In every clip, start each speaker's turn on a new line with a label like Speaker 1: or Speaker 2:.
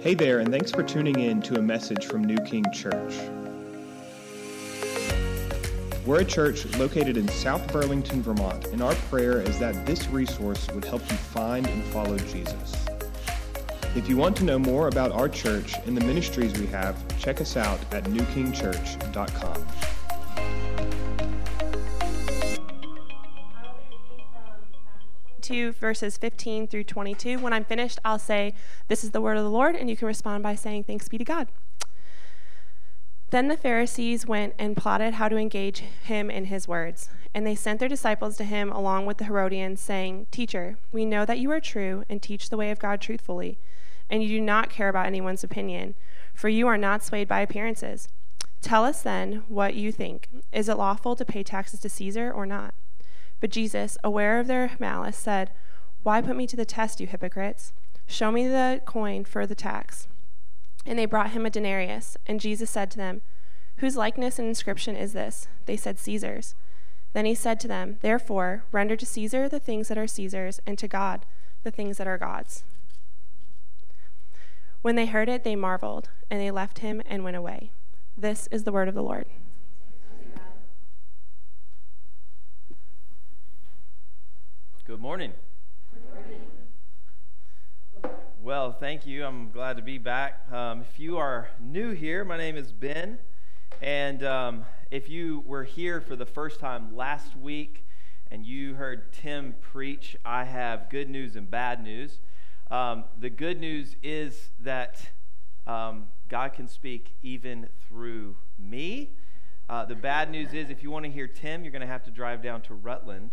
Speaker 1: Hey there, and thanks for tuning in to a message from New King Church. We're a church located in South Burlington, Vermont, and our prayer is that this resource would help you find and follow Jesus. If you want to know more about our church and the ministries we have, check us out at newkingchurch.com.
Speaker 2: 2, verses 15 through 22. When I'm finished, I'll say, This is the word of the Lord, and you can respond by saying, Thanks be to God. Then the Pharisees went and plotted how to engage him in his words. And they sent their disciples to him along with the Herodians, saying, Teacher, we know that you are true and teach the way of God truthfully, and you do not care about anyone's opinion, for you are not swayed by appearances. Tell us then what you think. Is it lawful to pay taxes to Caesar or not? But Jesus, aware of their malice, said, Why put me to the test, you hypocrites? Show me the coin for the tax. And they brought him a denarius. And Jesus said to them, Whose likeness and inscription is this? They said, Caesar's. Then he said to them, Therefore, render to Caesar the things that are Caesar's, and to God the things that are God's. When they heard it, they marveled, and they left him and went away. This is the word of the Lord.
Speaker 3: Good morning. Well, thank you. I'm glad to be back. Um, if you are new here, my name is Ben. And um, if you were here for the first time last week and you heard Tim preach, I have good news and bad news. Um, the good news is that um, God can speak even through me. Uh, the bad news is if you want to hear Tim, you're going to have to drive down to Rutland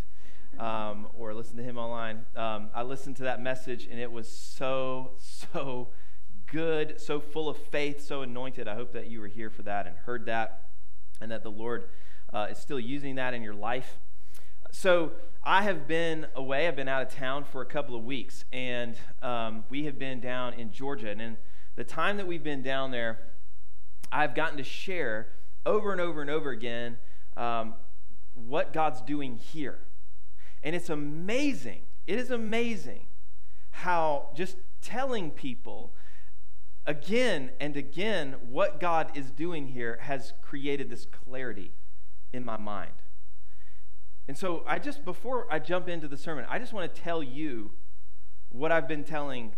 Speaker 3: um, or listen to him online. Um, I listened to that message and it was so, so good, so full of faith, so anointed. I hope that you were here for that and heard that and that the Lord uh, is still using that in your life. So, I have been away. I've been out of town for a couple of weeks, and um, we have been down in Georgia. And in the time that we've been down there, I've gotten to share over and over and over again um, what God's doing here. And it's amazing. It is amazing how just telling people again and again what God is doing here has created this clarity in my mind. And so I just, before I jump into the sermon, I just want to tell you what I've been telling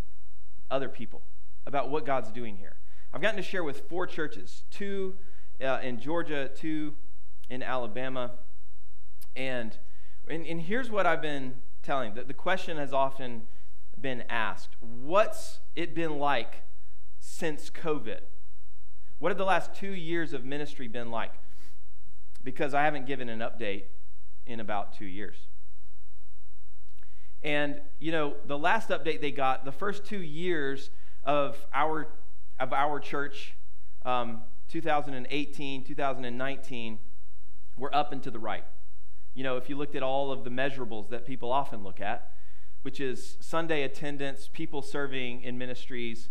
Speaker 3: other people about what God's doing here. I've gotten to share with four churches two uh, in Georgia, two in Alabama, and and, and here's what I've been telling. The, the question has often been asked What's it been like since COVID? What have the last two years of ministry been like? Because I haven't given an update in about two years. And, you know, the last update they got, the first two years of our, of our church, um, 2018, 2019, were up and to the right you know, if you looked at all of the measurables that people often look at, which is Sunday attendance, people serving in ministries,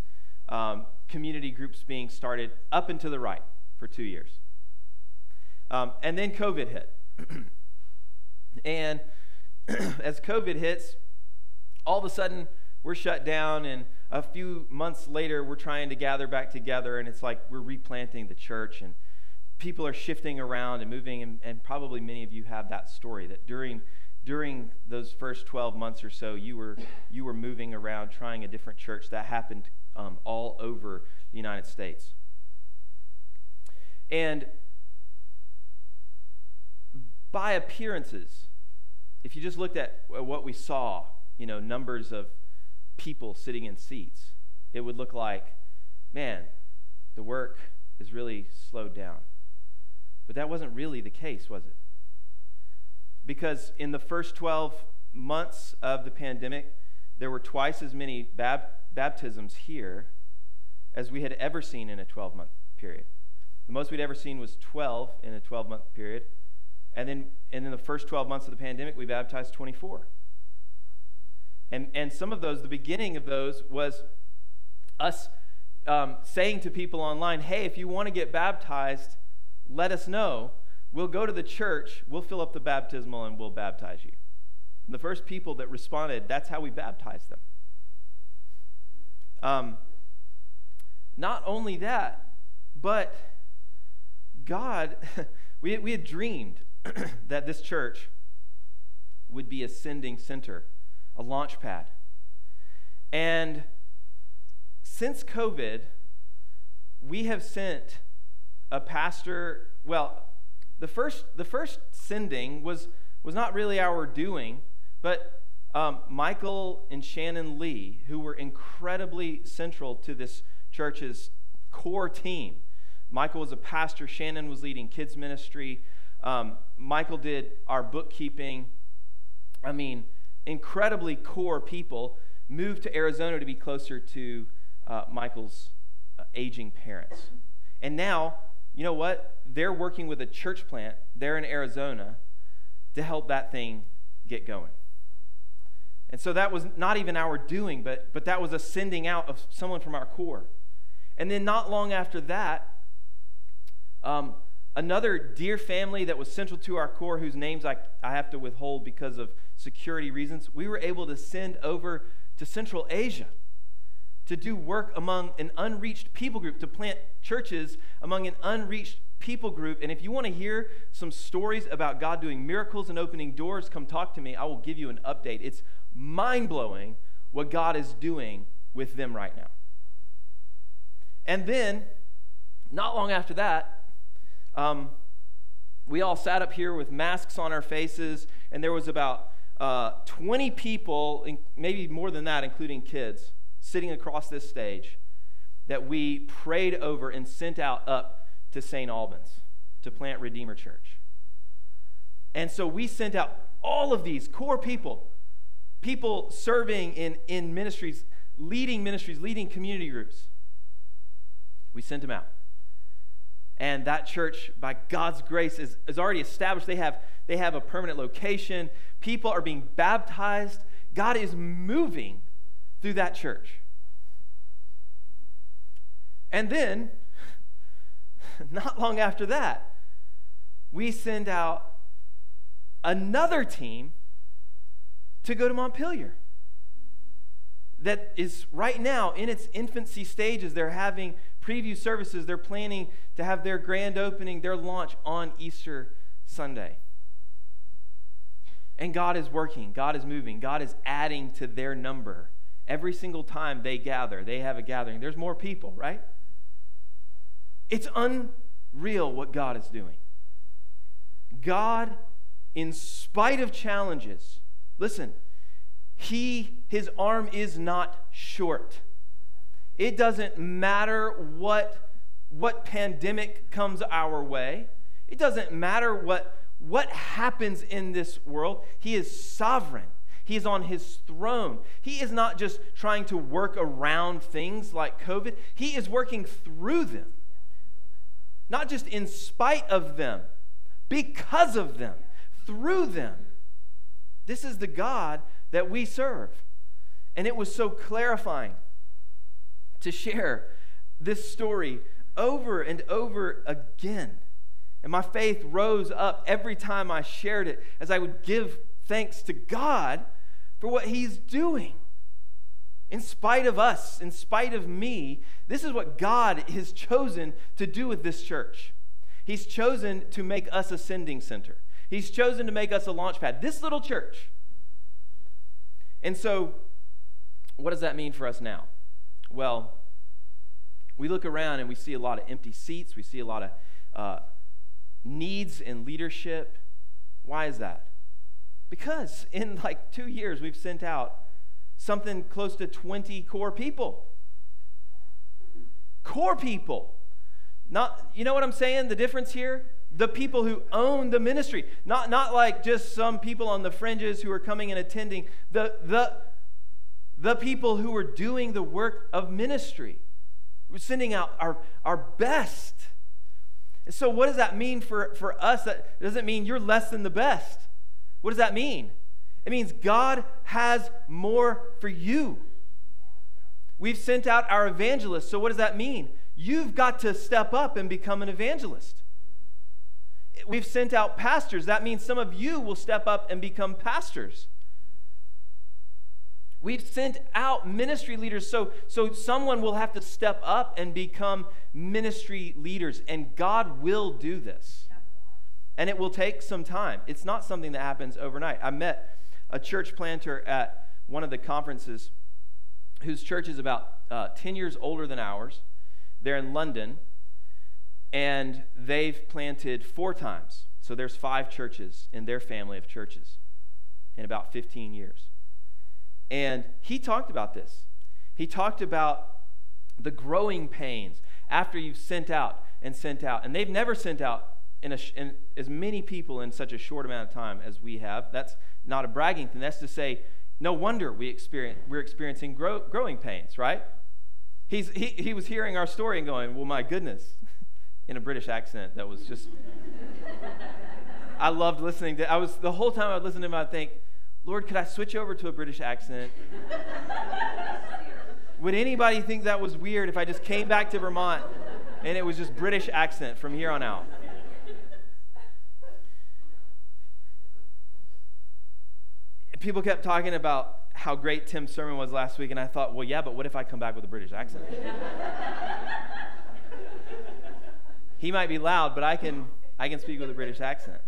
Speaker 3: um, community groups being started, up and to the right for two years. Um, and then COVID hit. and as COVID hits, all of a sudden we're shut down, and a few months later we're trying to gather back together, and it's like we're replanting the church and people are shifting around and moving, and, and, probably many of you have that story that during during those first 12 months or so, you were you were moving around, trying a different church. That happened um, all over the United States, and by appearances, if you just looked at what we saw, you know, numbers of people sitting in seats, it would look like, man, the work is really slowed down. But that wasn't really the case, was it? Because in the first 12 months of the pandemic, there were twice as many bab- baptisms here as we had ever seen in a 12 month period. The most we'd ever seen was 12 in a 12 month period. And then and in the first 12 months of the pandemic, we baptized 24. And, and some of those, the beginning of those, was us um, saying to people online, hey, if you want to get baptized, let us know. We'll go to the church, we'll fill up the baptismal, and we'll baptize you. And the first people that responded, that's how we baptized them. Um, not only that, but God, we, we had dreamed that this church would be a sending center, a launch pad. And since COVID, we have sent a pastor, well, the first, the first sending was, was not really our doing, but um, Michael and Shannon Lee, who were incredibly central to this church's core team. Michael was a pastor, Shannon was leading kids' ministry. Um, Michael did our bookkeeping. I mean, incredibly core people moved to Arizona to be closer to uh, Michael's uh, aging parents. And now, you know what? They're working with a church plant there in Arizona to help that thing get going. And so that was not even our doing, but, but that was a sending out of someone from our core. And then not long after that, um, another dear family that was central to our core, whose names I, I have to withhold because of security reasons, we were able to send over to Central Asia to do work among an unreached people group, to plant churches among an unreached people group. And if you want to hear some stories about God doing miracles and opening doors, come talk to me. I will give you an update. It's mind blowing what God is doing with them right now. And then, not long after that, um, we all sat up here with masks on our faces, and there was about uh, 20 people, maybe more than that, including kids, sitting across this stage that we prayed over and sent out up to St. Albans to plant Redeemer Church. And so we sent out all of these core people, people serving in, in ministries, leading ministries, leading community groups. We sent them out. And that church, by God's grace, is, is already established. They have, they have a permanent location. People are being baptized. God is moving through that church. And then, not long after that, we send out another team to go to Montpelier that is right now in its infancy stages. They're having preview services. They're planning to have their grand opening, their launch on Easter Sunday. And God is working, God is moving, God is adding to their number. Every single time they gather, they have a gathering. There's more people, right? It's unreal what God is doing. God, in spite of challenges, listen, he, his arm is not short. It doesn't matter what, what pandemic comes our way. It doesn't matter what, what happens in this world. He is sovereign. He is on his throne. He is not just trying to work around things like COVID, he is working through them. Not just in spite of them, because of them, through them. This is the God that we serve. And it was so clarifying to share this story over and over again. And my faith rose up every time I shared it as I would give thanks to God for what He's doing. In spite of us, in spite of me, this is what God has chosen to do with this church. He's chosen to make us a sending center. He's chosen to make us a launch pad. This little church. And so, what does that mean for us now? Well, we look around and we see a lot of empty seats, we see a lot of uh, needs in leadership. Why is that? Because in like two years, we've sent out something close to 20 core people. Core people. Not, you know what I'm saying? The difference here? The people who own the ministry. Not, not like just some people on the fringes who are coming and attending. The, the, the people who are doing the work of ministry. We're sending out our, our best. And so, what does that mean for, for us? That doesn't mean you're less than the best. What does that mean? It means God has more for you. We've sent out our evangelists. So, what does that mean? You've got to step up and become an evangelist. We've sent out pastors. That means some of you will step up and become pastors. We've sent out ministry leaders so, so someone will have to step up and become ministry leaders. And God will do this. And it will take some time. It's not something that happens overnight. I met a church planter at one of the conferences whose church is about uh, 10 years older than ours. They're in London, and they've planted four times. So there's five churches in their family of churches in about 15 years. And he talked about this. He talked about the growing pains after you've sent out and sent out. And they've never sent out in, a, in as many people in such a short amount of time as we have. That's not a bragging thing. That's to say, no wonder we experience, we're experiencing grow, growing pains, right? He's, he, he was hearing our story and going, well, my goodness, in a British accent that was just. I loved listening to I was the whole time I would listen to him, I'd think, Lord, could I switch over to a British accent? Would anybody think that was weird if I just came back to Vermont and it was just British accent from here on out? People kept talking about how great Tim's sermon was last week, and I thought, well, yeah, but what if I come back with a British accent? he might be loud, but I can, I can speak with a British accent.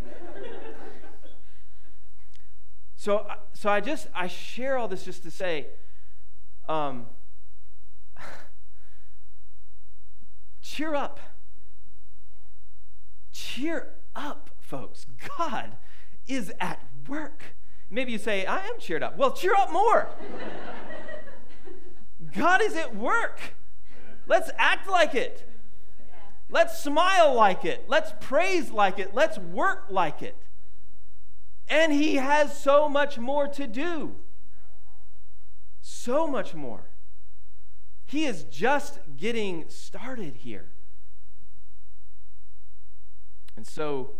Speaker 3: So, so I just I share all this just to say, um, cheer up. Cheer up, folks. God is at work. Maybe you say, I am cheered up. Well, cheer up more. God is at work. Let's act like it. Let's smile like it. Let's praise like it. Let's work like it. And he has so much more to do. So much more. He is just getting started here. And so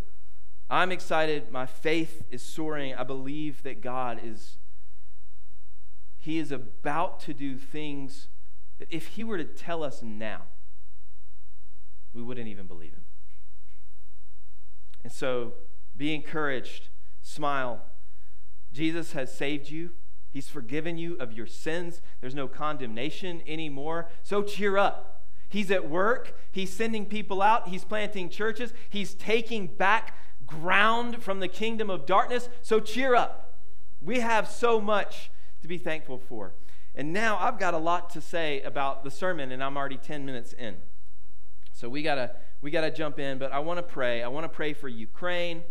Speaker 3: I'm excited. My faith is soaring. I believe that God is he is about to do things that if he were to tell us now, we wouldn't even believe him. And so be encouraged smile. Jesus has saved you. He's forgiven you of your sins. There's no condemnation anymore. So cheer up. He's at work. He's sending people out. He's planting churches. He's taking back ground from the kingdom of darkness. So cheer up. We have so much to be thankful for. And now I've got a lot to say about the sermon, and I'm already 10 minutes in. So we gotta we gotta jump in, but I want to pray. I want to pray for Ukraine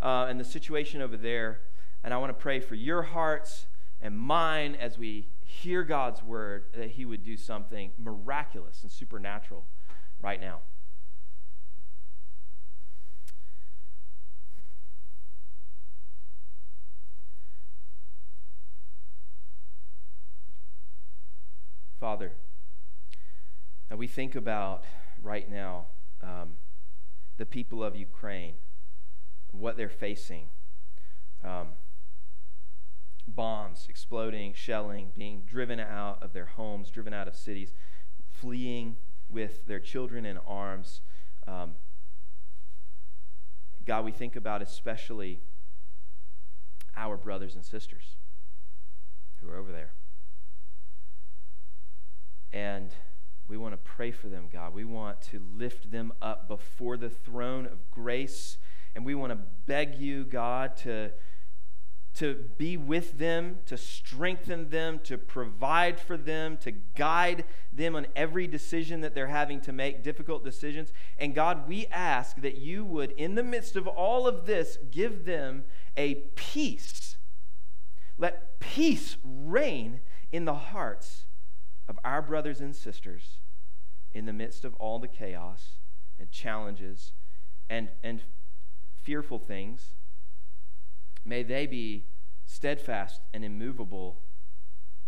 Speaker 3: uh, and the situation over there. And I want to pray for your hearts and mine as we hear God's word that He would do something miraculous and supernatural right now. Father, now we think about right now um, the people of Ukraine what they're facing. Um, bombs exploding, shelling, being driven out of their homes, driven out of cities, fleeing with their children in arms. Um, God, we think about especially our brothers and sisters who are over there. And we want to pray for them, God. We want to lift them up before the throne of grace and we want to beg you, God, to, to be with them, to strengthen them, to provide for them, to guide them on every decision that they're having to make, difficult decisions. And God, we ask that you would, in the midst of all of this, give them a peace. Let peace reign in the hearts of our brothers and sisters in the midst of all the chaos and challenges and, and fearful things. May they be steadfast and immovable,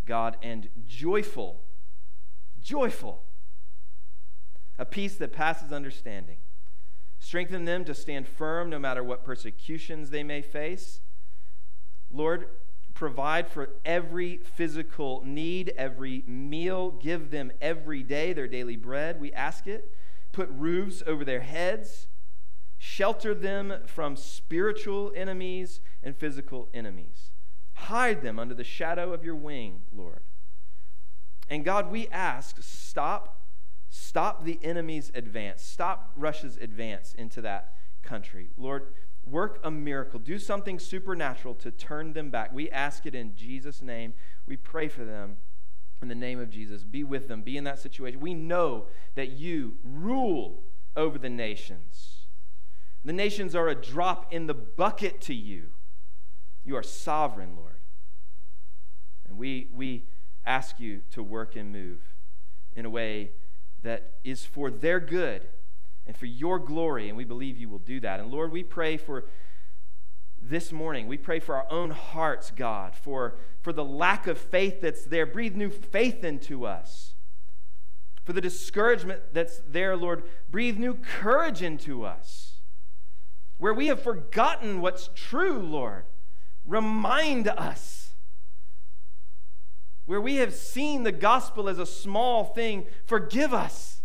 Speaker 3: God, and joyful, joyful, a peace that passes understanding. Strengthen them to stand firm no matter what persecutions they may face. Lord, provide for every physical need, every meal. Give them every day their daily bread. We ask it. Put roofs over their heads shelter them from spiritual enemies and physical enemies. Hide them under the shadow of your wing, Lord. And God, we ask, stop, stop the enemy's advance. Stop Russia's advance into that country. Lord, work a miracle. Do something supernatural to turn them back. We ask it in Jesus' name. We pray for them in the name of Jesus. Be with them. Be in that situation. We know that you rule over the nations. The nations are a drop in the bucket to you. You are sovereign, Lord. And we, we ask you to work and move in a way that is for their good and for your glory, and we believe you will do that. And Lord, we pray for this morning. We pray for our own hearts, God, for, for the lack of faith that's there. Breathe new faith into us. For the discouragement that's there, Lord, breathe new courage into us. Where we have forgotten what's true, Lord, remind us. Where we have seen the gospel as a small thing, forgive us.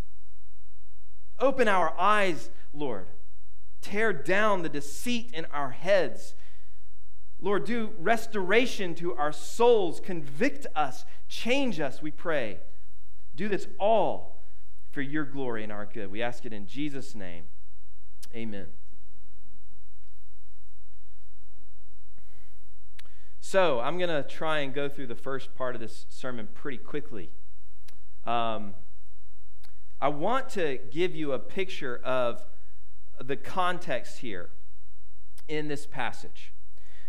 Speaker 3: Open our eyes, Lord. Tear down the deceit in our heads. Lord, do restoration to our souls. Convict us. Change us, we pray. Do this all for your glory and our good. We ask it in Jesus' name. Amen. So, I'm going to try and go through the first part of this sermon pretty quickly. Um, I want to give you a picture of the context here in this passage.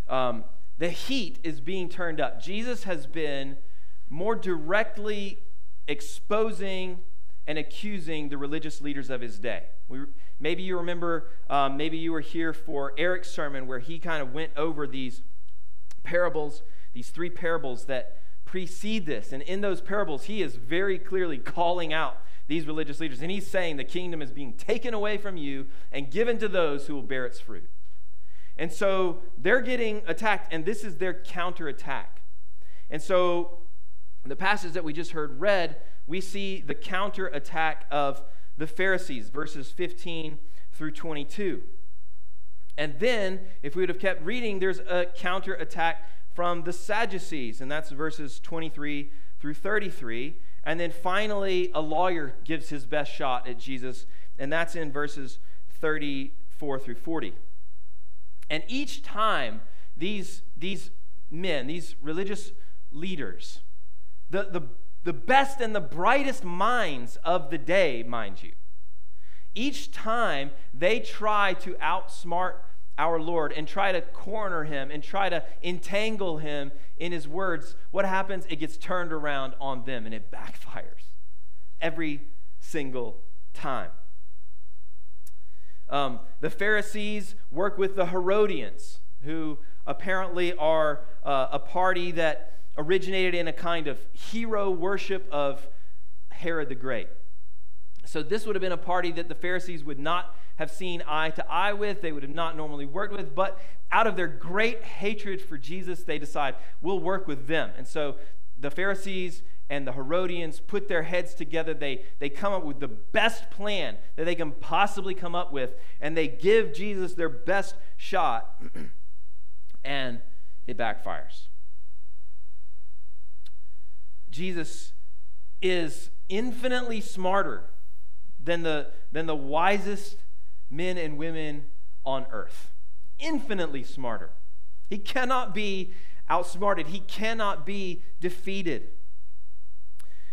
Speaker 3: Um, the heat is being turned up. Jesus has been more directly exposing and accusing the religious leaders of his day. We, maybe you remember, um, maybe you were here for Eric's sermon where he kind of went over these parables, these three parables that precede this. And in those parables, he is very clearly calling out these religious leaders. And he's saying the kingdom is being taken away from you and given to those who will bear its fruit. And so they're getting attacked, and this is their counterattack. And so the passage that we just heard read, we see the counterattack of the Pharisees, verses 15 through 22. And then, if we would have kept reading, there's a counterattack from the Sadducees, and that's verses 23 through 33. And then finally, a lawyer gives his best shot at Jesus, and that's in verses 34 through 40. And each time, these, these men, these religious leaders, the, the, the best and the brightest minds of the day, mind you, each time they try to outsmart our Lord and try to corner him and try to entangle him in his words, what happens? It gets turned around on them and it backfires every single time. Um, the Pharisees work with the Herodians, who apparently are uh, a party that originated in a kind of hero worship of Herod the Great. So, this would have been a party that the Pharisees would not have seen eye to eye with, they would have not normally worked with, but out of their great hatred for Jesus, they decide, we'll work with them. And so, the Pharisees and the Herodians put their heads together. They, they come up with the best plan that they can possibly come up with, and they give Jesus their best shot, and it backfires. Jesus is infinitely smarter than the, than the wisest men and women on earth. Infinitely smarter. He cannot be outsmarted, he cannot be defeated.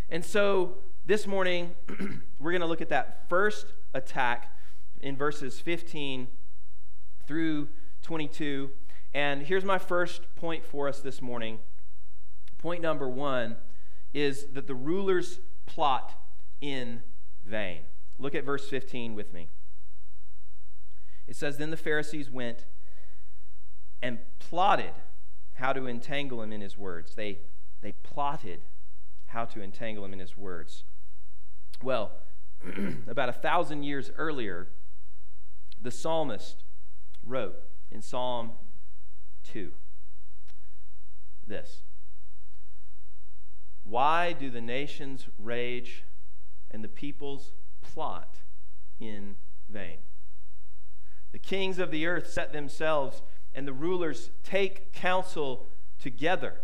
Speaker 3: And so this morning, we're going to look at that first attack in verses 15 through 22. And here's my first point for us this morning. Point number one is that the rulers plot in vain. Look at verse 15 with me. It says, Then the Pharisees went and plotted how to entangle him in his words. They, they plotted how to entangle him in his words. Well, about a thousand years earlier, the psalmist wrote in Psalm 2 this Why do the nations rage and the peoples plot in vain? The kings of the earth set themselves, and the rulers take counsel together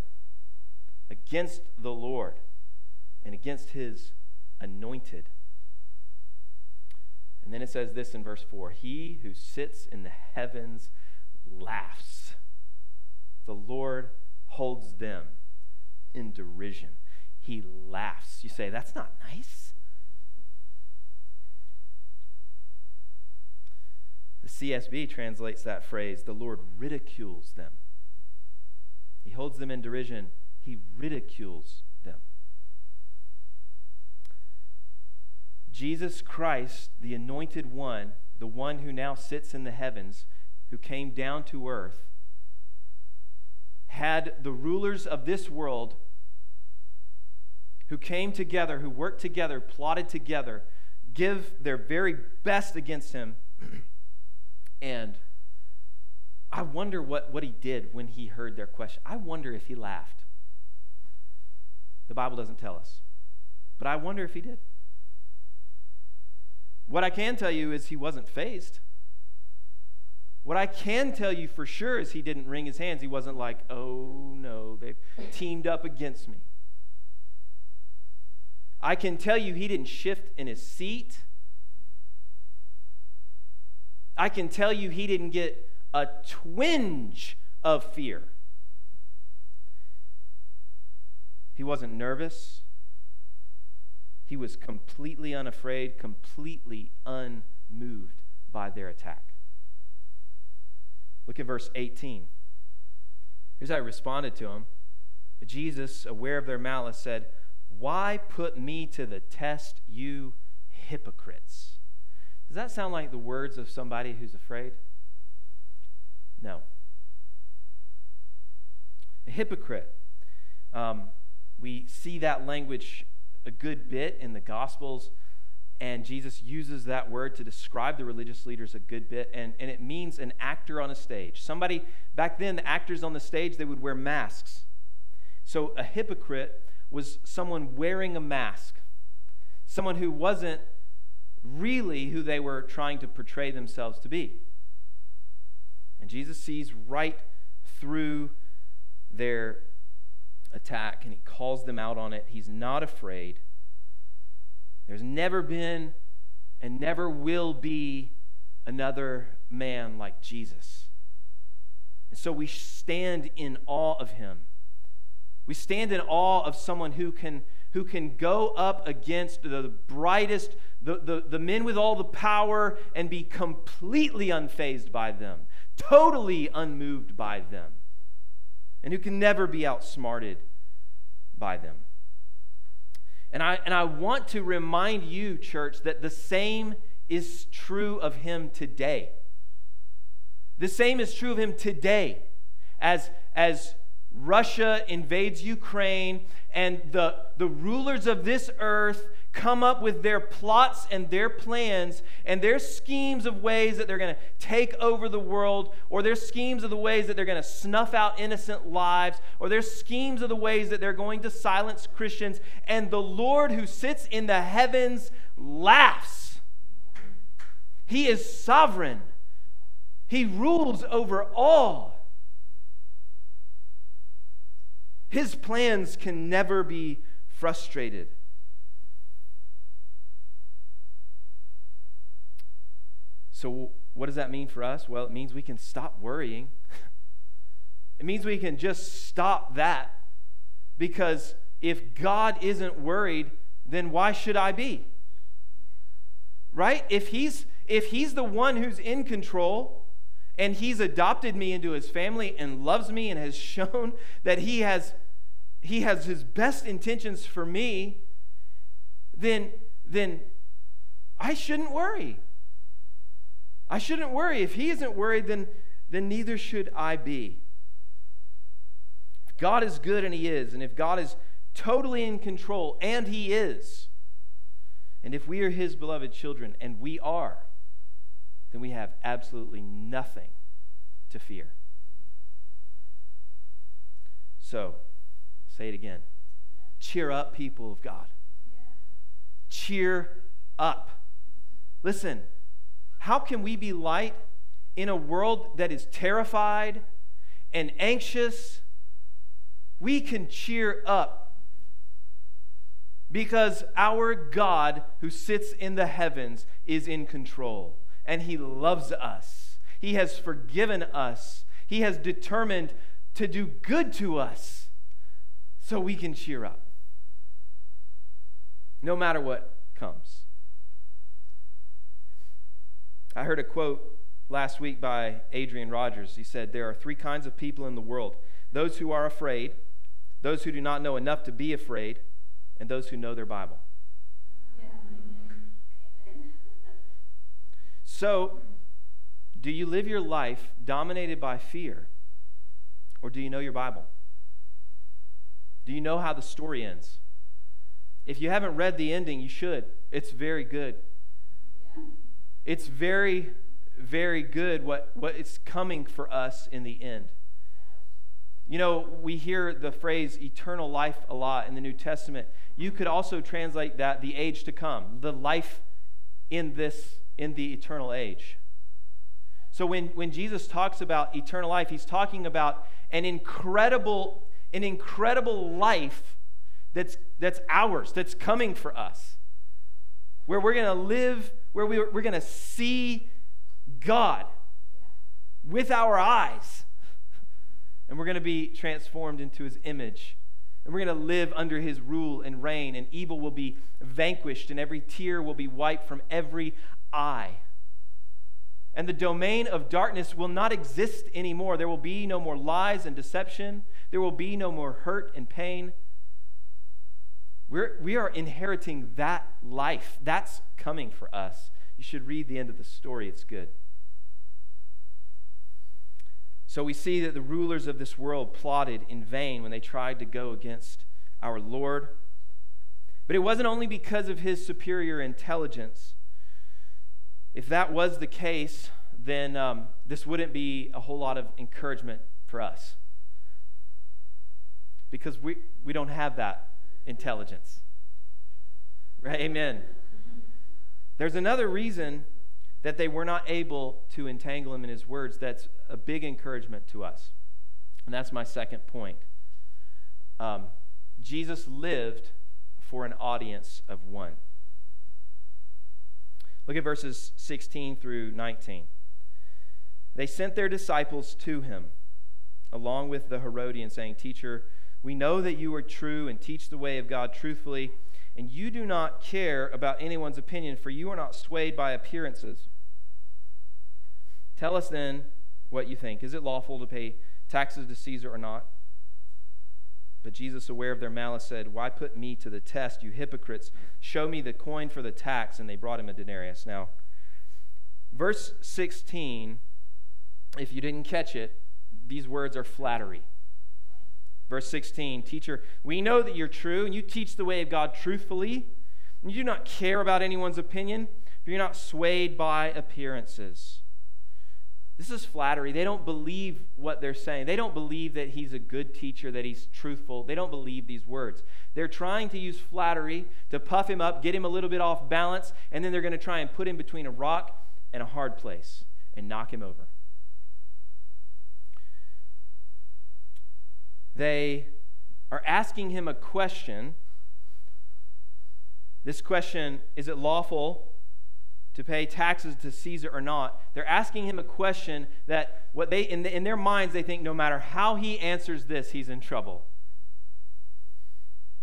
Speaker 3: against the Lord and against his anointed. And then it says this in verse 4 He who sits in the heavens laughs. The Lord holds them in derision. He laughs. You say, that's not nice. CSB translates that phrase the Lord ridicules them. He holds them in derision, he ridicules them. Jesus Christ, the anointed one, the one who now sits in the heavens, who came down to earth, had the rulers of this world who came together, who worked together, plotted together, give their very best against him. And I wonder what, what he did when he heard their question. I wonder if he laughed. The Bible doesn't tell us. But I wonder if he did. What I can tell you is he wasn't fazed. What I can tell you for sure is he didn't wring his hands. He wasn't like, oh no, they've teamed up against me. I can tell you he didn't shift in his seat. I can tell you he didn't get a twinge of fear. He wasn't nervous. He was completely unafraid, completely unmoved by their attack. Look at verse 18. Here's how he responded to him. Jesus, aware of their malice, said, Why put me to the test, you hypocrites? Does that sound like the words of somebody who's afraid? No. A hypocrite. Um, we see that language a good bit in the Gospels and Jesus uses that word to describe the religious leaders a good bit, and, and it means an actor on a stage. Somebody, back then, the actors on the stage, they would wear masks. So a hypocrite was someone wearing a mask, someone who wasn't really who they were trying to portray themselves to be. And Jesus sees right through their attack and he calls them out on it. He's not afraid. There's never been and never will be another man like Jesus. And so we stand in awe of him. We stand in awe of someone who can, who can go up against the brightest, the, the, the men with all the power, and be completely unfazed by them, totally unmoved by them, and who can never be outsmarted by them. And I, and I want to remind you, church, that the same is true of him today. The same is true of him today as, as Russia invades Ukraine and the, the rulers of this earth come up with their plots and their plans and their schemes of ways that they're going to take over the world, or their schemes of the ways that they're going to snuff out innocent lives, or their schemes of the ways that they're going to silence Christians. And the Lord who sits in the heavens laughs. He is sovereign, He rules over all. His plans can never be frustrated. So, what does that mean for us? Well, it means we can stop worrying. it means we can just stop that. Because if God isn't worried, then why should I be? Right? If he's if he's the one who's in control and he's adopted me into his family and loves me and has shown that he has he has his best intentions for me, then then I shouldn't worry. I shouldn't worry. If he isn't worried, then, then neither should I be. If God is good, and he is, and if God is totally in control, and he is, and if we are his beloved children, and we are, then we have absolutely nothing to fear. So, say it again. Cheer up, people of God. Cheer up. Listen, how can we be light in a world that is terrified and anxious we can cheer up because our God who sits in the heavens is in control and he loves us. He has forgiven us. He has determined to do good to us so we can cheer up no matter what comes. I heard a quote last week by Adrian Rogers. He said, There are three kinds of people in the world those who are afraid, those who do not know enough to be afraid, and those who know their Bible. So, do you live your life dominated by fear, or do you know your Bible? Do you know how the story ends? If you haven't read the ending, you should. It's very good. It's very, very good what, what is coming for us in the end. You know, we hear the phrase eternal life a lot in the New Testament. You could also translate that the age to come, the life in this, in the eternal age. So when, when Jesus talks about eternal life, he's talking about an incredible, an incredible life that's, that's ours, that's coming for us. Where we're to live, where we, we're going to see God with our eyes. And we're going to be transformed into his image. And we're going to live under his rule and reign, and evil will be vanquished, and every tear will be wiped from every eye. And the domain of darkness will not exist anymore. There will be no more lies and deception. There will be no more hurt and pain. We're, we are inheriting that life. That's coming for us. You should read the end of the story, it's good. So we see that the rulers of this world plotted in vain when they tried to go against our Lord. But it wasn't only because of his superior intelligence. If that was the case, then um, this wouldn't be a whole lot of encouragement for us. Because we, we don't have that intelligence. Right? Amen. There's another reason that they were not able to entangle him in his words that's a big encouragement to us. And that's my second point. Um, Jesus lived for an audience of one. Look at verses 16 through 19. They sent their disciples to him, along with the Herodian, saying, Teacher, we know that you are true and teach the way of God truthfully, and you do not care about anyone's opinion, for you are not swayed by appearances. Tell us then what you think. Is it lawful to pay taxes to Caesar or not? But Jesus, aware of their malice, said, Why put me to the test, you hypocrites? Show me the coin for the tax. And they brought him a denarius. Now, verse 16, if you didn't catch it, these words are flattery. Verse 16 Teacher, we know that you're true and you teach the way of God truthfully. And you do not care about anyone's opinion, for you're not swayed by appearances. This is flattery. They don't believe what they're saying. They don't believe that he's a good teacher, that he's truthful. They don't believe these words. They're trying to use flattery to puff him up, get him a little bit off balance, and then they're going to try and put him between a rock and a hard place and knock him over. They are asking him a question. This question is it lawful to pay taxes to Caesar or not? They're asking him a question that what they in, the, in their minds they think no matter how he answers this, he's in trouble.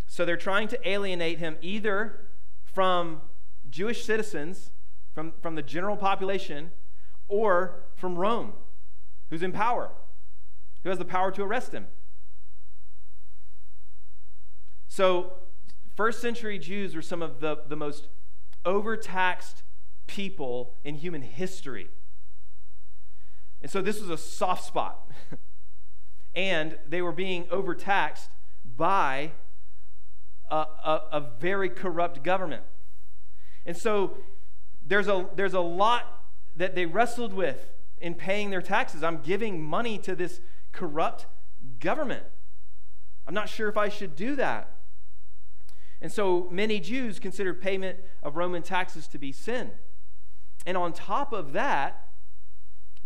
Speaker 3: So they're trying to alienate him either from Jewish citizens, from, from the general population, or from Rome, who's in power, who has the power to arrest him. So, first century Jews were some of the, the most overtaxed people in human history. And so, this was a soft spot. and they were being overtaxed by a, a, a very corrupt government. And so, there's a, there's a lot that they wrestled with in paying their taxes. I'm giving money to this corrupt government. I'm not sure if I should do that. And so many Jews considered payment of Roman taxes to be sin. And on top of that,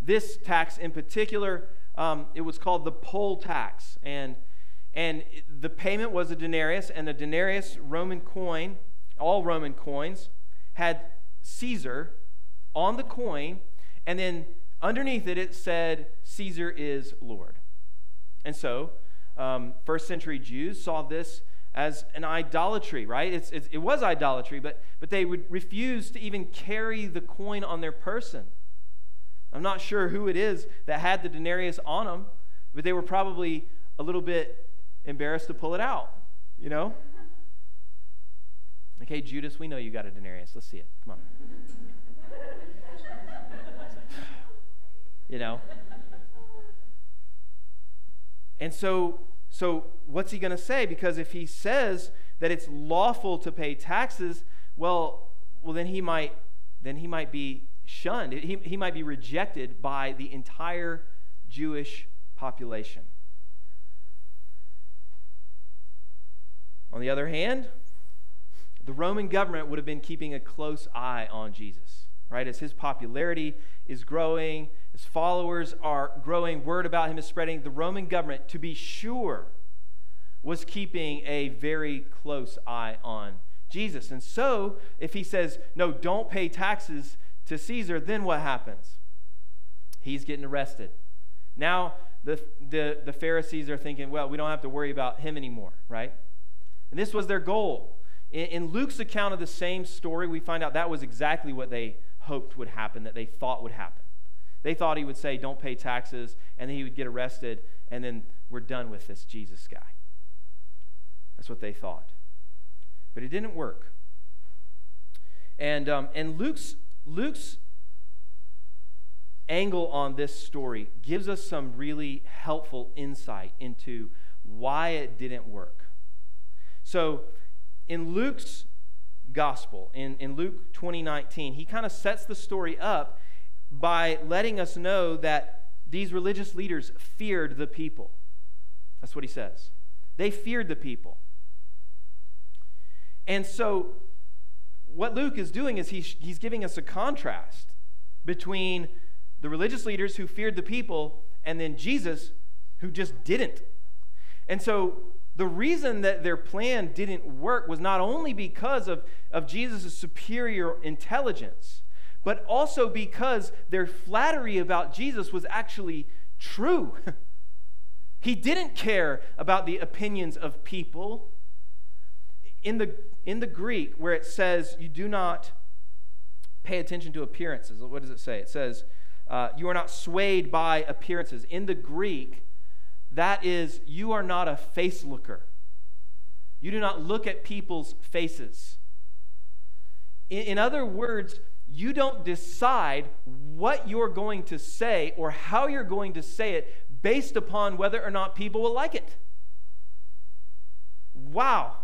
Speaker 3: this tax in particular, um, it was called the poll tax. And, and the payment was a denarius, and a denarius Roman coin, all Roman coins, had Caesar on the coin, and then underneath it, it said, Caesar is Lord. And so, um, first century Jews saw this as an idolatry, right? It's, it's, it was idolatry, but, but they would refuse to even carry the coin on their person. I'm not sure who it is that had the denarius on them, but they were probably a little bit embarrassed to pull it out, you know? Okay, Judas, we know you got a denarius. Let's see it. Come on. you know? And so so, what's he going to say? Because if he says that it's lawful to pay taxes, well, well then he might then he might be shunned. He, he might be rejected by the entire Jewish population. On the other hand, the Roman government would have been keeping a close eye on Jesus, right? As his popularity is growing, his followers are growing, word about him is spreading. The Roman government, to be sure, was keeping a very close eye on Jesus. And so, if he says, no, don't pay taxes to Caesar, then what happens? He's getting arrested. Now, the, the, the Pharisees are thinking, well, we don't have to worry about him anymore, right? And this was their goal. In, in Luke's account of the same story, we find out that was exactly what they hoped would happen, that they thought would happen. They thought he would say, Don't pay taxes, and then he would get arrested, and then we're done with this Jesus guy. That's what they thought. But it didn't work. And, um, and Luke's, Luke's angle on this story gives us some really helpful insight into why it didn't work. So, in Luke's gospel, in, in Luke 2019, he kind of sets the story up by letting us know that these religious leaders feared the people. That's what he says. They feared the people. And so, what Luke is doing is he's, he's giving us a contrast between the religious leaders who feared the people and then Jesus who just didn't. And so, the reason that their plan didn't work was not only because of, of Jesus' superior intelligence, but also because their flattery about Jesus was actually true. he didn't care about the opinions of people. In the, in the Greek, where it says you do not pay attention to appearances, what does it say? It says, uh, you are not swayed by appearances. In the Greek, that is, you are not a face looker. You do not look at people's faces. In, in other words, you don't decide what you're going to say or how you're going to say it based upon whether or not people will like it. Wow.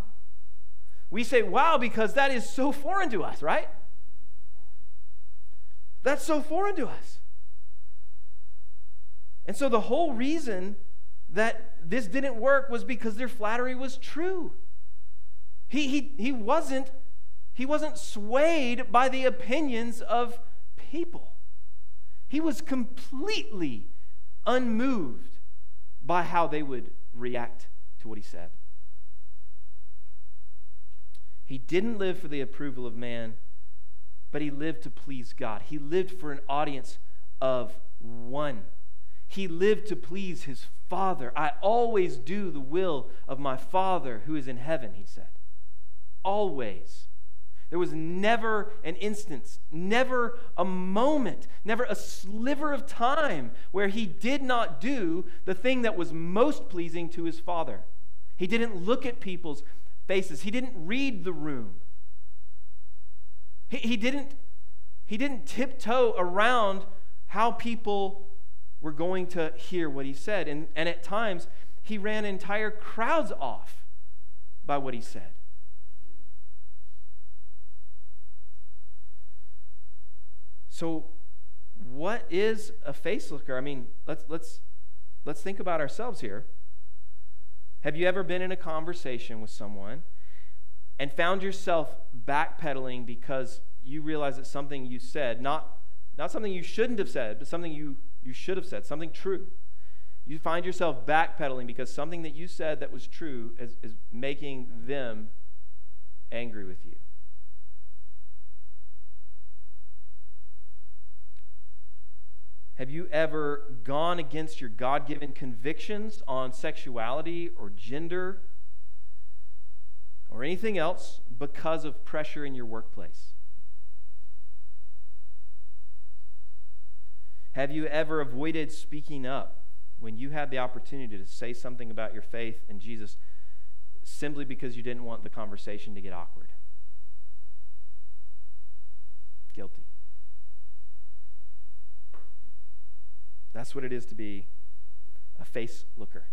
Speaker 3: We say wow because that is so foreign to us, right? That's so foreign to us. And so the whole reason that this didn't work was because their flattery was true. He, he, he wasn't he wasn't swayed by the opinions of people. He was completely unmoved by how they would react to what he said. He didn't live for the approval of man, but he lived to please God. He lived for an audience of one. He lived to please his Father. I always do the will of my Father who is in heaven, he said. Always. There was never an instance, never a moment, never a sliver of time where he did not do the thing that was most pleasing to his Father. He didn't look at people's faces, he didn't read the room. He, he, didn't, he didn't tiptoe around how people were going to hear what he said. And, and at times, he ran entire crowds off by what he said. So, what is a face looker? I mean, let's let's let's think about ourselves here. Have you ever been in a conversation with someone and found yourself backpedaling because you realize that something you said, not not something you shouldn't have said, but something you you should have said, something true. you find yourself backpedaling because something that you said that was true is, is making them angry with you. Have you ever gone against your God given convictions on sexuality or gender or anything else because of pressure in your workplace? Have you ever avoided speaking up when you had the opportunity to say something about your faith in Jesus simply because you didn't want the conversation to get awkward? Guilty. That's what it is to be a face looker.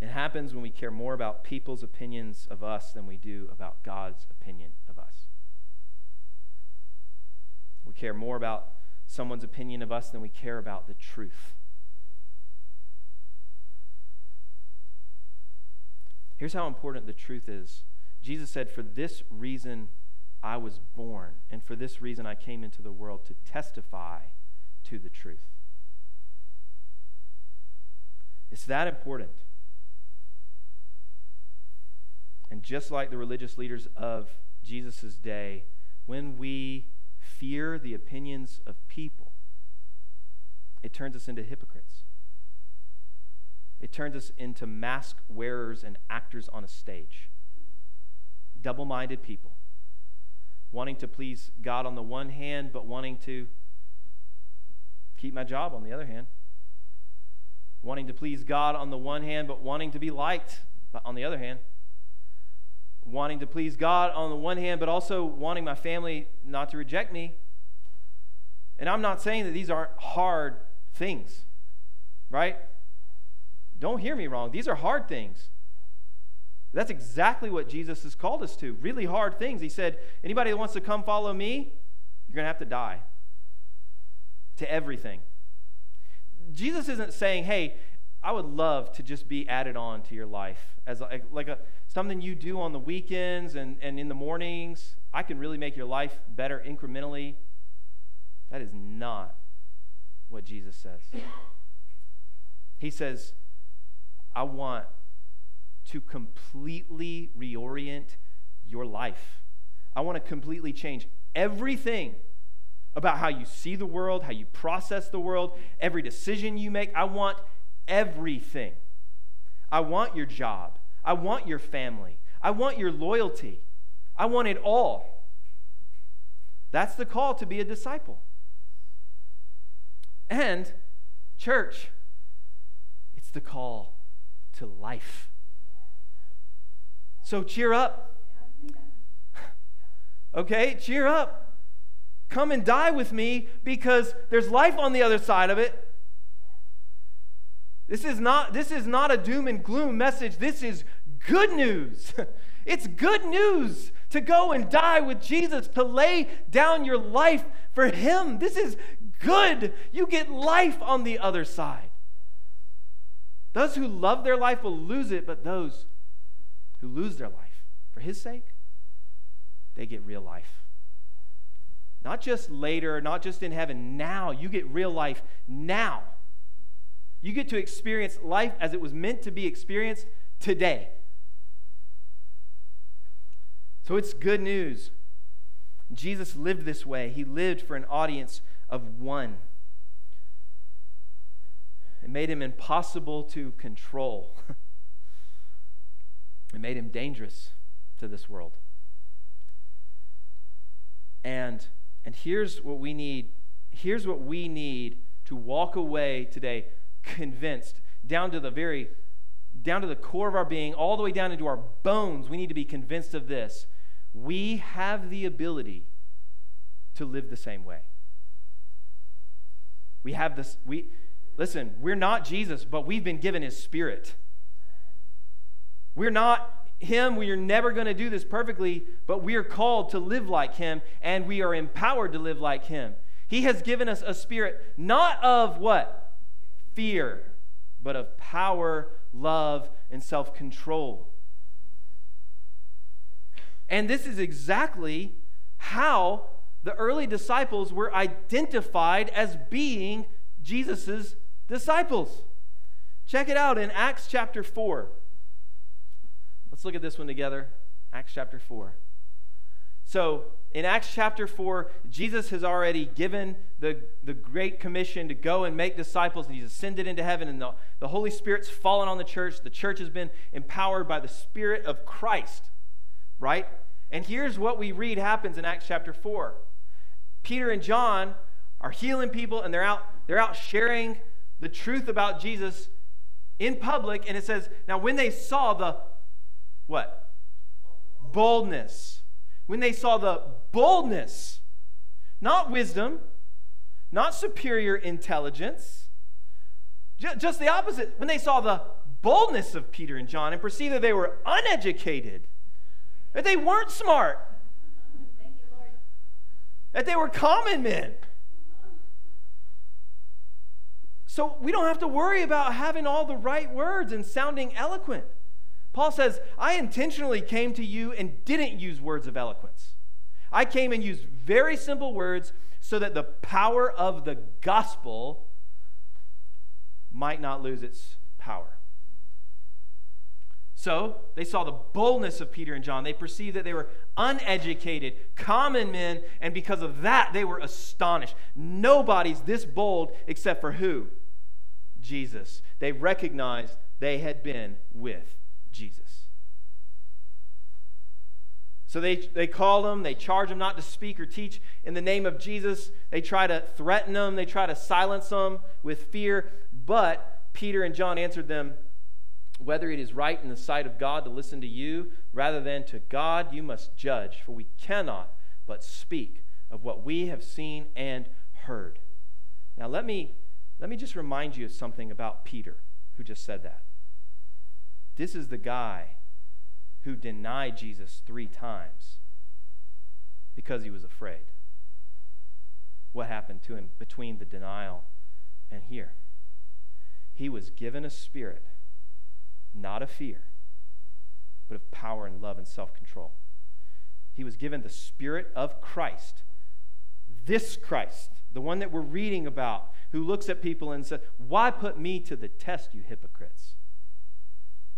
Speaker 3: It happens when we care more about people's opinions of us than we do about God's opinion of us. We care more about someone's opinion of us than we care about the truth. Here's how important the truth is Jesus said, For this reason I was born, and for this reason I came into the world to testify to the truth. It's that important. And just like the religious leaders of Jesus' day, when we fear the opinions of people, it turns us into hypocrites. It turns us into mask wearers and actors on a stage. Double minded people wanting to please God on the one hand, but wanting to keep my job on the other hand. Wanting to please God on the one hand, but wanting to be liked on the other hand. Wanting to please God on the one hand, but also wanting my family not to reject me. And I'm not saying that these aren't hard things, right? Don't hear me wrong. These are hard things. That's exactly what Jesus has called us to. Really hard things. He said, anybody that wants to come follow me, you're going to have to die to everything. Jesus isn't saying, hey, I would love to just be added on to your life as a, like a, something you do on the weekends and, and in the mornings. I can really make your life better incrementally. That is not what Jesus says. He says, I want to completely reorient your life. I want to completely change everything about how you see the world, how you process the world, every decision you make. I want everything. I want your job. I want your family. I want your loyalty. I want it all. That's the call to be a disciple. And, church, it's the call to life. So cheer up. Okay, cheer up. Come and die with me because there's life on the other side of it. This is not this is not a doom and gloom message. This is good news. It's good news to go and die with Jesus, to lay down your life for him. This is good. You get life on the other side. Those who love their life will lose it, but those who lose their life for his sake, they get real life. Not just later, not just in heaven, now. You get real life now. You get to experience life as it was meant to be experienced today. So it's good news. Jesus lived this way. He lived for an audience of one. It made him impossible to control. It made him dangerous to this world. And, and here's what we need. Here's what we need to walk away today convinced, down to the very, down to the core of our being, all the way down into our bones. We need to be convinced of this. We have the ability to live the same way. We have this, we listen, we're not Jesus, but we've been given his spirit. We're not Him. We are never going to do this perfectly, but we are called to live like Him, and we are empowered to live like Him. He has given us a spirit not of what? Fear, but of power, love, and self control. And this is exactly how the early disciples were identified as being Jesus' disciples. Check it out in Acts chapter 4. Let's look at this one together. Acts chapter 4. So, in Acts chapter 4, Jesus has already given the, the Great Commission to go and make disciples, and he's ascended into heaven, and the, the Holy Spirit's fallen on the church. The church has been empowered by the Spirit of Christ, right? And here's what we read happens in Acts chapter 4. Peter and John are healing people, and they're out, they're out sharing the truth about Jesus in public. And it says, now when they saw the what? Boldness. When they saw the boldness, not wisdom, not superior intelligence, just the opposite. When they saw the boldness of Peter and John and perceived that they were uneducated, that they weren't smart, that they were common men. So we don't have to worry about having all the right words and sounding eloquent. Paul says, I intentionally came to you and didn't use words of eloquence. I came and used very simple words so that the power of the gospel might not lose its power. So they saw the boldness of Peter and John. They perceived that they were uneducated, common men, and because of that, they were astonished. Nobody's this bold except for who? Jesus. They recognized they had been with Jesus. So they, they call them, they charge them not to speak or teach in the name of Jesus. They try to threaten them, they try to silence them with fear. But Peter and John answered them, Whether it is right in the sight of God to listen to you rather than to God, you must judge, for we cannot but speak of what we have seen and heard. Now, let me, let me just remind you of something about Peter, who just said that. This is the guy who denied Jesus three times because he was afraid. What happened to him between the denial and here? He was given a spirit, not of fear, but of power and love and self control. He was given the spirit of Christ, this Christ, the one that we're reading about, who looks at people and says, Why put me to the test, you hypocrites?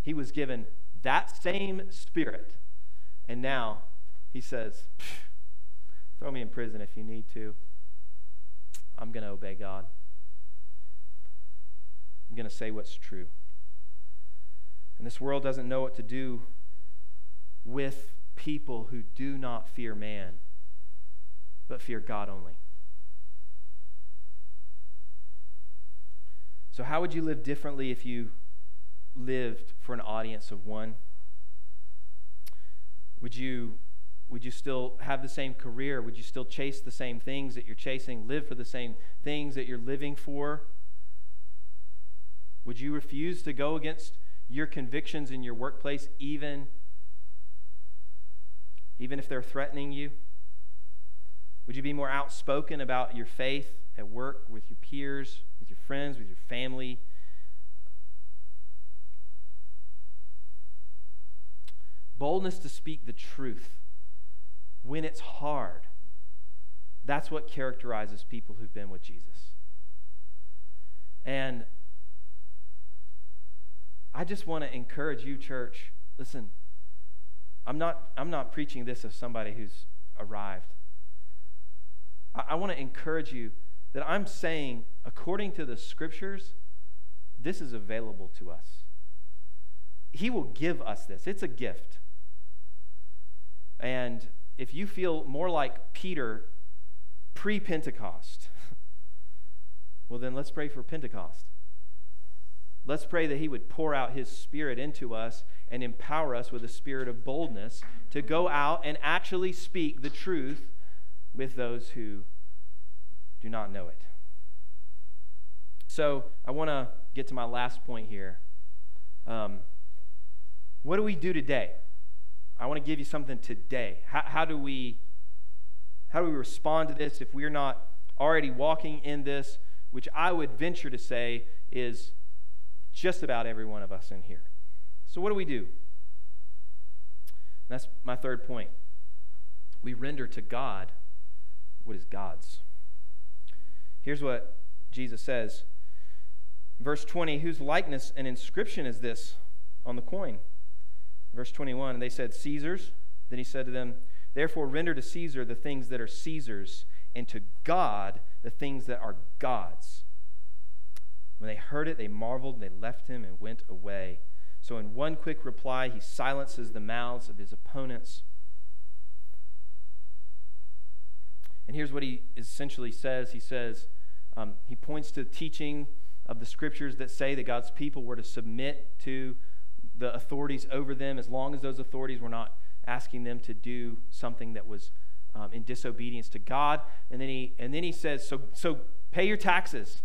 Speaker 3: He was given that same spirit. And now he says, throw me in prison if you need to. I'm going to obey God. I'm going to say what's true. And this world doesn't know what to do with people who do not fear man, but fear God only. So, how would you live differently if you lived for an audience of one? Would you would you still have the same career? Would you still chase the same things that you're chasing, live for the same things that you're living for? Would you refuse to go against your convictions in your workplace even even if they're threatening you? Would you be more outspoken about your faith at work with your peers, with your friends, with your family? Boldness to speak the truth when it's hard. That's what characterizes people who've been with Jesus. And I just want to encourage you, church. Listen, I'm not, I'm not preaching this as somebody who's arrived. I, I want to encourage you that I'm saying, according to the scriptures, this is available to us. He will give us this, it's a gift. And if you feel more like Peter pre Pentecost, well, then let's pray for Pentecost. Let's pray that He would pour out His Spirit into us and empower us with a spirit of boldness to go out and actually speak the truth with those who do not know it. So I want to get to my last point here. Um, what do we do today? I want to give you something today. How, how, do we how do we respond to this if we're not already walking in this, which I would venture to say is just about every one of us in here. So what do we do? that's my third point. We render to God what is God's. Here's what Jesus says. Verse 20, whose likeness and inscription is this on the coin? Verse 21, and they said, Caesar's. Then he said to them, Therefore render to Caesar the things that are Caesar's, and to God the things that are God's. When they heard it, they marveled, and they left him and went away. So, in one quick reply, he silences the mouths of his opponents. And here's what he essentially says He says, um, he points to the teaching of the scriptures that say that God's people were to submit to the authorities over them as long as those authorities were not asking them to do something that was um, in disobedience to God. And then he and then he says, so so pay your taxes.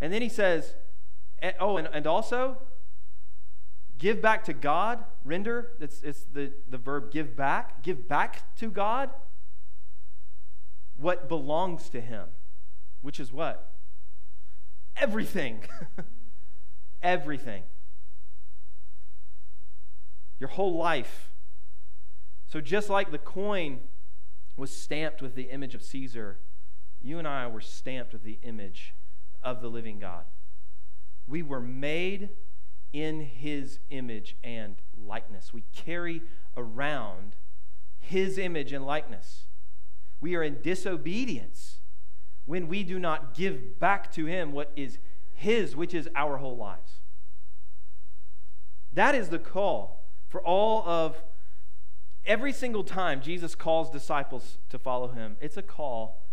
Speaker 3: And then he says, oh, and, and also give back to God. Render. It's, it's the, the verb give back. Give back to God what belongs to him, which is what? Everything. Everything. Your whole life. So, just like the coin was stamped with the image of Caesar, you and I were stamped with the image of the living God. We were made in his image and likeness. We carry around his image and likeness. We are in disobedience when we do not give back to him what is his, which is our whole lives. That is the call for all of every single time Jesus calls disciples to follow him, it's a call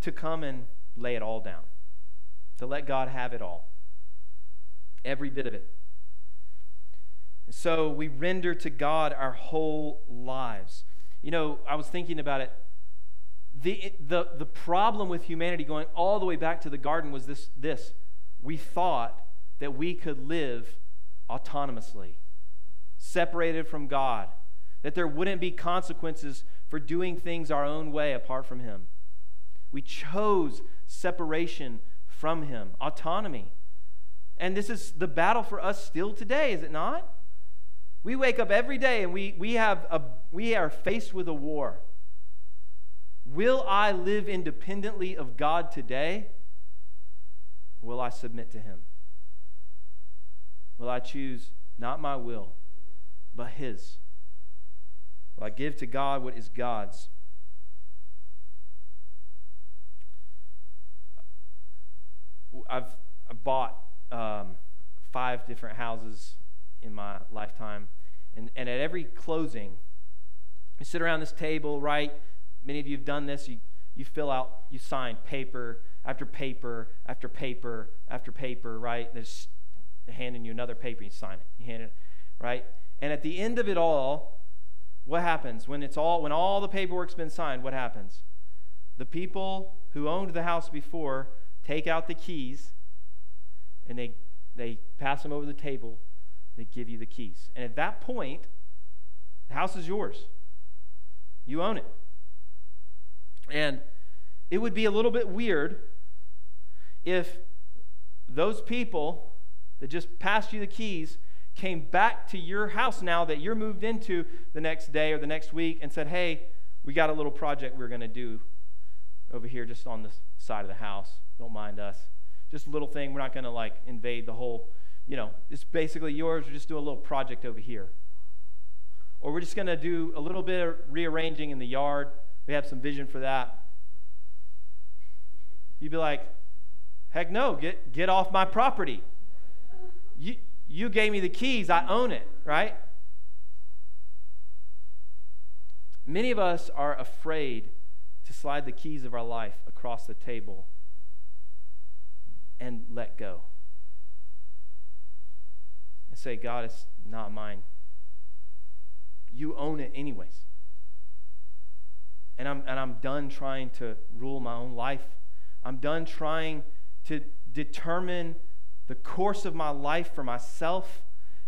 Speaker 3: to come and lay it all down, to let God have it all, every bit of it. And so we render to God our whole lives. You know, I was thinking about it. The, the, the problem with humanity going all the way back to the garden was this, this. We thought that we could live autonomously, separated from God, that there wouldn't be consequences for doing things our own way apart from Him. We chose separation from Him, autonomy. And this is the battle for us still today, is it not? We wake up every day and we, we, have a, we are faced with a war. Will I live independently of God today? Will I submit to Him? Will I choose not my will, but His? Will I give to God what is God's? I've, I've bought um, five different houses in my lifetime. And, and at every closing, you sit around this table, right? Many of you have done this. You, you fill out, you sign paper after paper after paper after paper, right? There's handing you another paper, you sign it. You hand it, right? And at the end of it all, what happens when it's all when all the paperwork's been signed? What happens? The people who owned the house before take out the keys and they they pass them over the table they give you the keys. And at that point, the house is yours. You own it. And it would be a little bit weird if those people that just passed you the keys came back to your house now that you're moved into the next day or the next week and said, Hey, we got a little project we're going to do over here just on the side of the house. Don't mind us. Just a little thing. We're not going to like invade the whole you know, it's basically yours. We're just doing a little project over here. Or we're just going to do a little bit of rearranging in the yard. We have some vision for that. You'd be like, heck no, get, get off my property. You, you gave me the keys, I own it, right? Many of us are afraid to slide the keys of our life across the table and let go and say, God, it's not mine. You own it anyways. And I'm, and I'm done trying to rule my own life. I'm done trying to determine the course of my life for myself.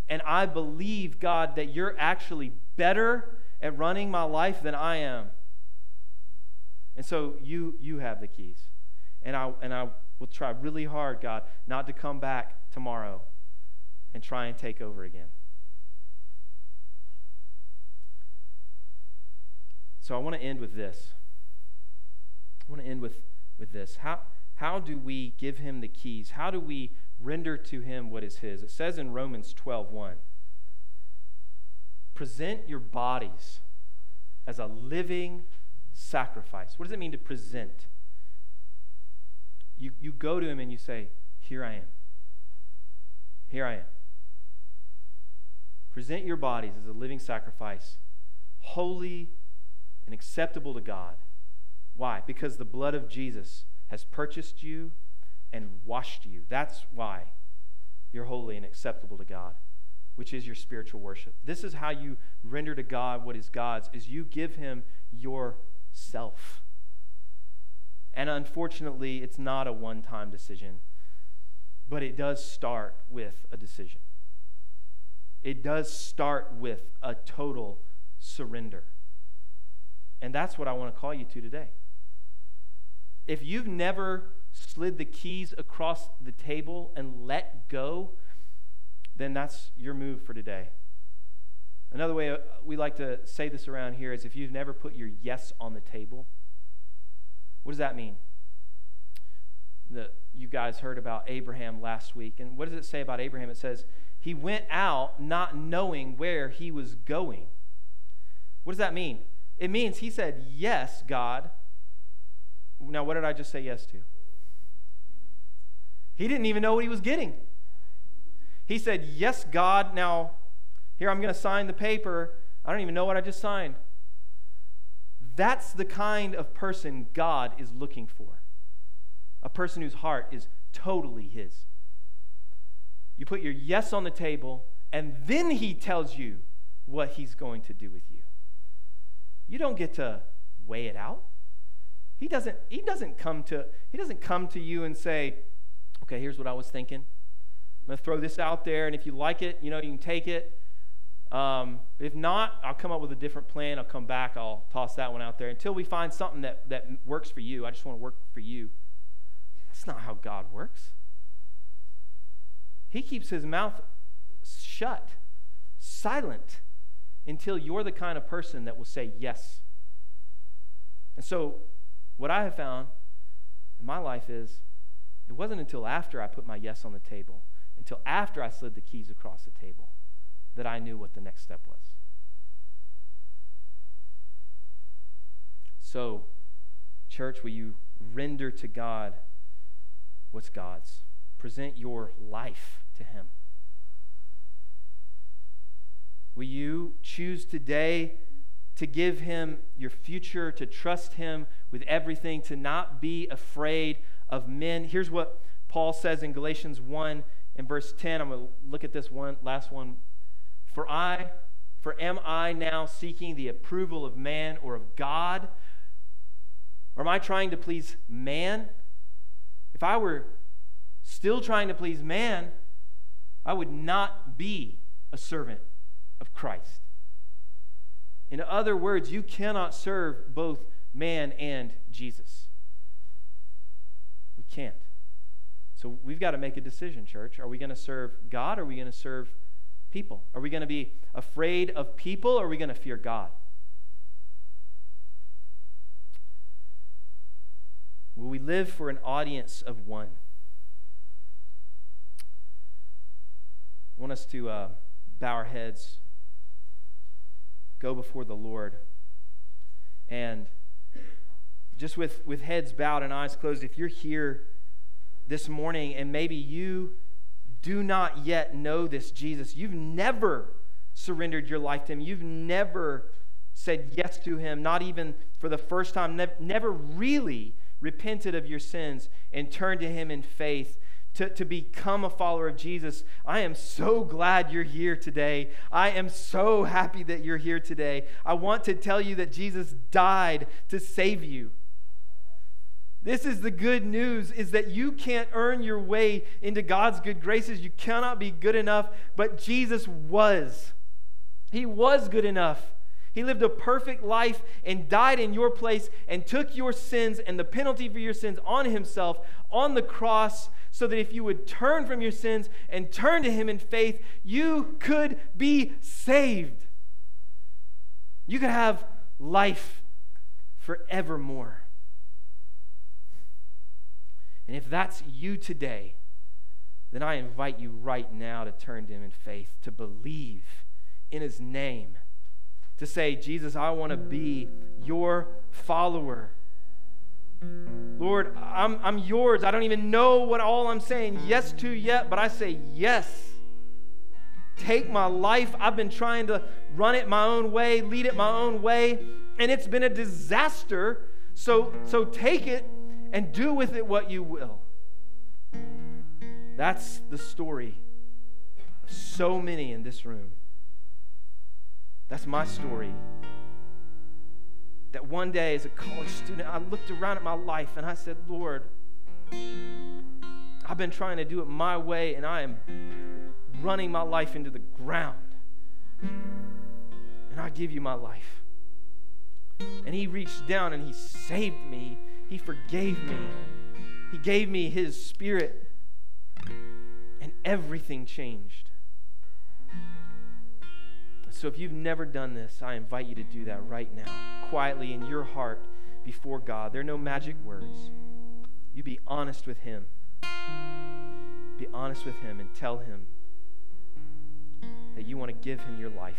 Speaker 3: And I believe, God, that you're actually better at running my life than I am. And so you, you have the keys. And I, and I will try really hard, God, not to come back tomorrow and try and take over again. So I want to end with this. I want to end with, with this. How, how do we give him the keys? How do we render to him what is his? It says in Romans 12:1, present your bodies as a living sacrifice. What does it mean to present? You, you go to him and you say, Here I am. Here I am. Present your bodies as a living sacrifice, holy and acceptable to God. Why? Because the blood of Jesus has purchased you and washed you. That's why you're holy and acceptable to God, which is your spiritual worship. This is how you render to God what is God's is you give him yourself. And unfortunately, it's not a one-time decision, but it does start with a decision. It does start with a total surrender. And that's what I want to call you to today. If you've never slid the keys across the table and let go, then that's your move for today. Another way uh, we like to say this around here is if you've never put your yes on the table, what does that mean? The, you guys heard about Abraham last week. And what does it say about Abraham? It says, he went out not knowing where he was going. What does that mean? It means he said, Yes, God. Now, what did I just say yes to? He didn't even know what he was getting. He said, Yes, God. Now, here I'm going to sign the paper. I don't even know what I just signed. That's the kind of person God is looking for a person whose heart is totally His. You put your yes on the table, and then He tells you what He's going to do with you. You don't get to weigh it out. He doesn't, he doesn't come to he doesn't come to you and say, okay, here's what I was thinking. I'm going to throw this out there, and if you like it, you know, you can take it. Um, if not, I'll come up with a different plan. I'll come back. I'll toss that one out there until we find something that, that works for you. I just want to work for you. That's not how God works. He keeps his mouth shut, silent, until you're the kind of person that will say yes. And so, what I have found in my life is it wasn't until after I put my yes on the table, until after I slid the keys across the table, that I knew what the next step was. So, church, will you render to God what's God's? Present your life to Him. Will you choose today to give Him your future, to trust Him with everything, to not be afraid of men? Here's what Paul says in Galatians 1 and verse 10. I'm going to look at this one last one. For I, for am I now seeking the approval of man or of God? Or am I trying to please man? If I were still trying to please man, I would not be a servant of Christ. In other words, you cannot serve both man and Jesus. Can't. So we've got to make a decision, church. Are we going to serve God or are we going to serve people? Are we going to be afraid of people or are we going to fear God? Will we live for an audience of one? I want us to uh, bow our heads go before the Lord. And just with, with heads bowed and eyes closed, if you're here this morning and maybe you do not yet know this Jesus, you've never surrendered your life to Him, you've never said yes to Him, not even for the first time, ne- never really repented of your sins and turned to Him in faith to, to become a follower of Jesus, I am so glad you're here today. I am so happy that you're here today. I want to tell you that Jesus died to save you. This is the good news is that you can't earn your way into God's good graces. You cannot be good enough, but Jesus was. He was good enough. He lived a perfect life and died in your place and took your sins and the penalty for your sins on himself on the cross so that if you would turn from your sins and turn to Him in faith, you could be saved. You could have life forevermore. And if that's you today, then I invite you right now to turn to Him in faith, to believe in His name, to say, Jesus, I want to be your follower. Lord, I'm, I'm yours. I don't even know what all I'm saying yes to yet, but I say yes. Take my life. I've been trying to run it my own way, lead it my own way, and it's been a disaster. So, so take it and do with it what you will. That's the story of so many in this room. That's my story. That one day, as a college student, I looked around at my life and I said, Lord, I've been trying to do it my way and I am running my life into the ground. And I give you my life. And He reached down and He saved me, He forgave me, He gave me His Spirit and everything changed. So if you've never done this, I invite you to do that right now, quietly in your heart before God. There are no magic words. You be honest with Him. Be honest with Him and tell Him that you want to give Him your life.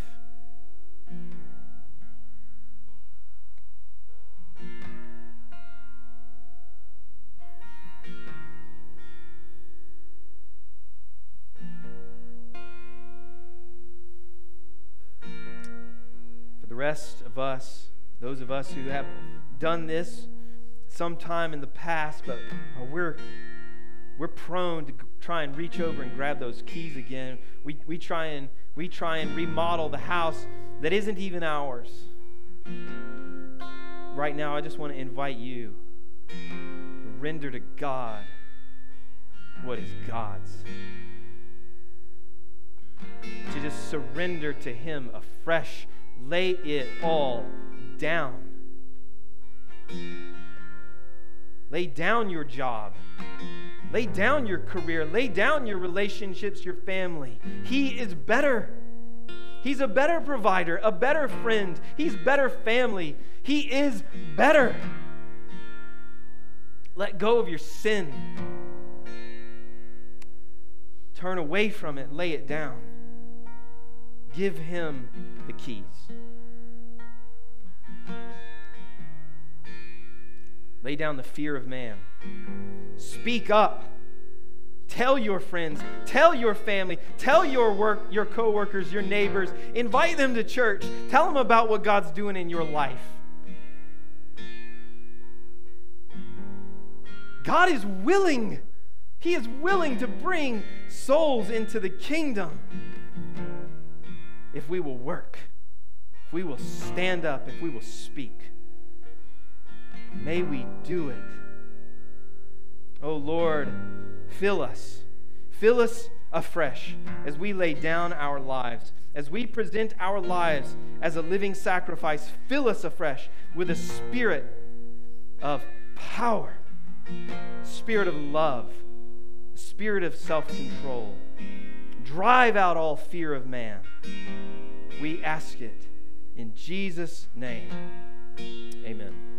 Speaker 3: Rest of us, those of us who have done this sometime in the past, but uh, we're we're prone to try and reach over and grab those keys again. We, we try and we try and remodel the house that isn't even ours. Right now, I just want to invite you to render to God what is God's. To just surrender to Him afresh Lay it all down. Lay down your job. Lay down your career. Lay down your relationships, your family. He is better. He's a better provider, a better friend. He's better family. He is better. Let go of your sin. Turn away from it, lay it down. Give him the keys. Lay down the fear of man. Speak up. Tell your friends, tell your family, tell your work, your coworkers, your neighbors, invite them to church. Tell them about what God's doing in your life. God is willing. He is willing to bring souls into the kingdom if we will work, if we will stand up, if we will speak. May we do it. Oh Lord, fill us. Fill us afresh as we lay down our lives, as we present our lives as a living sacrifice. Fill us afresh with a spirit of power, spirit of love, spirit of self control. Drive out all fear of man. We ask it in Jesus' name. Amen.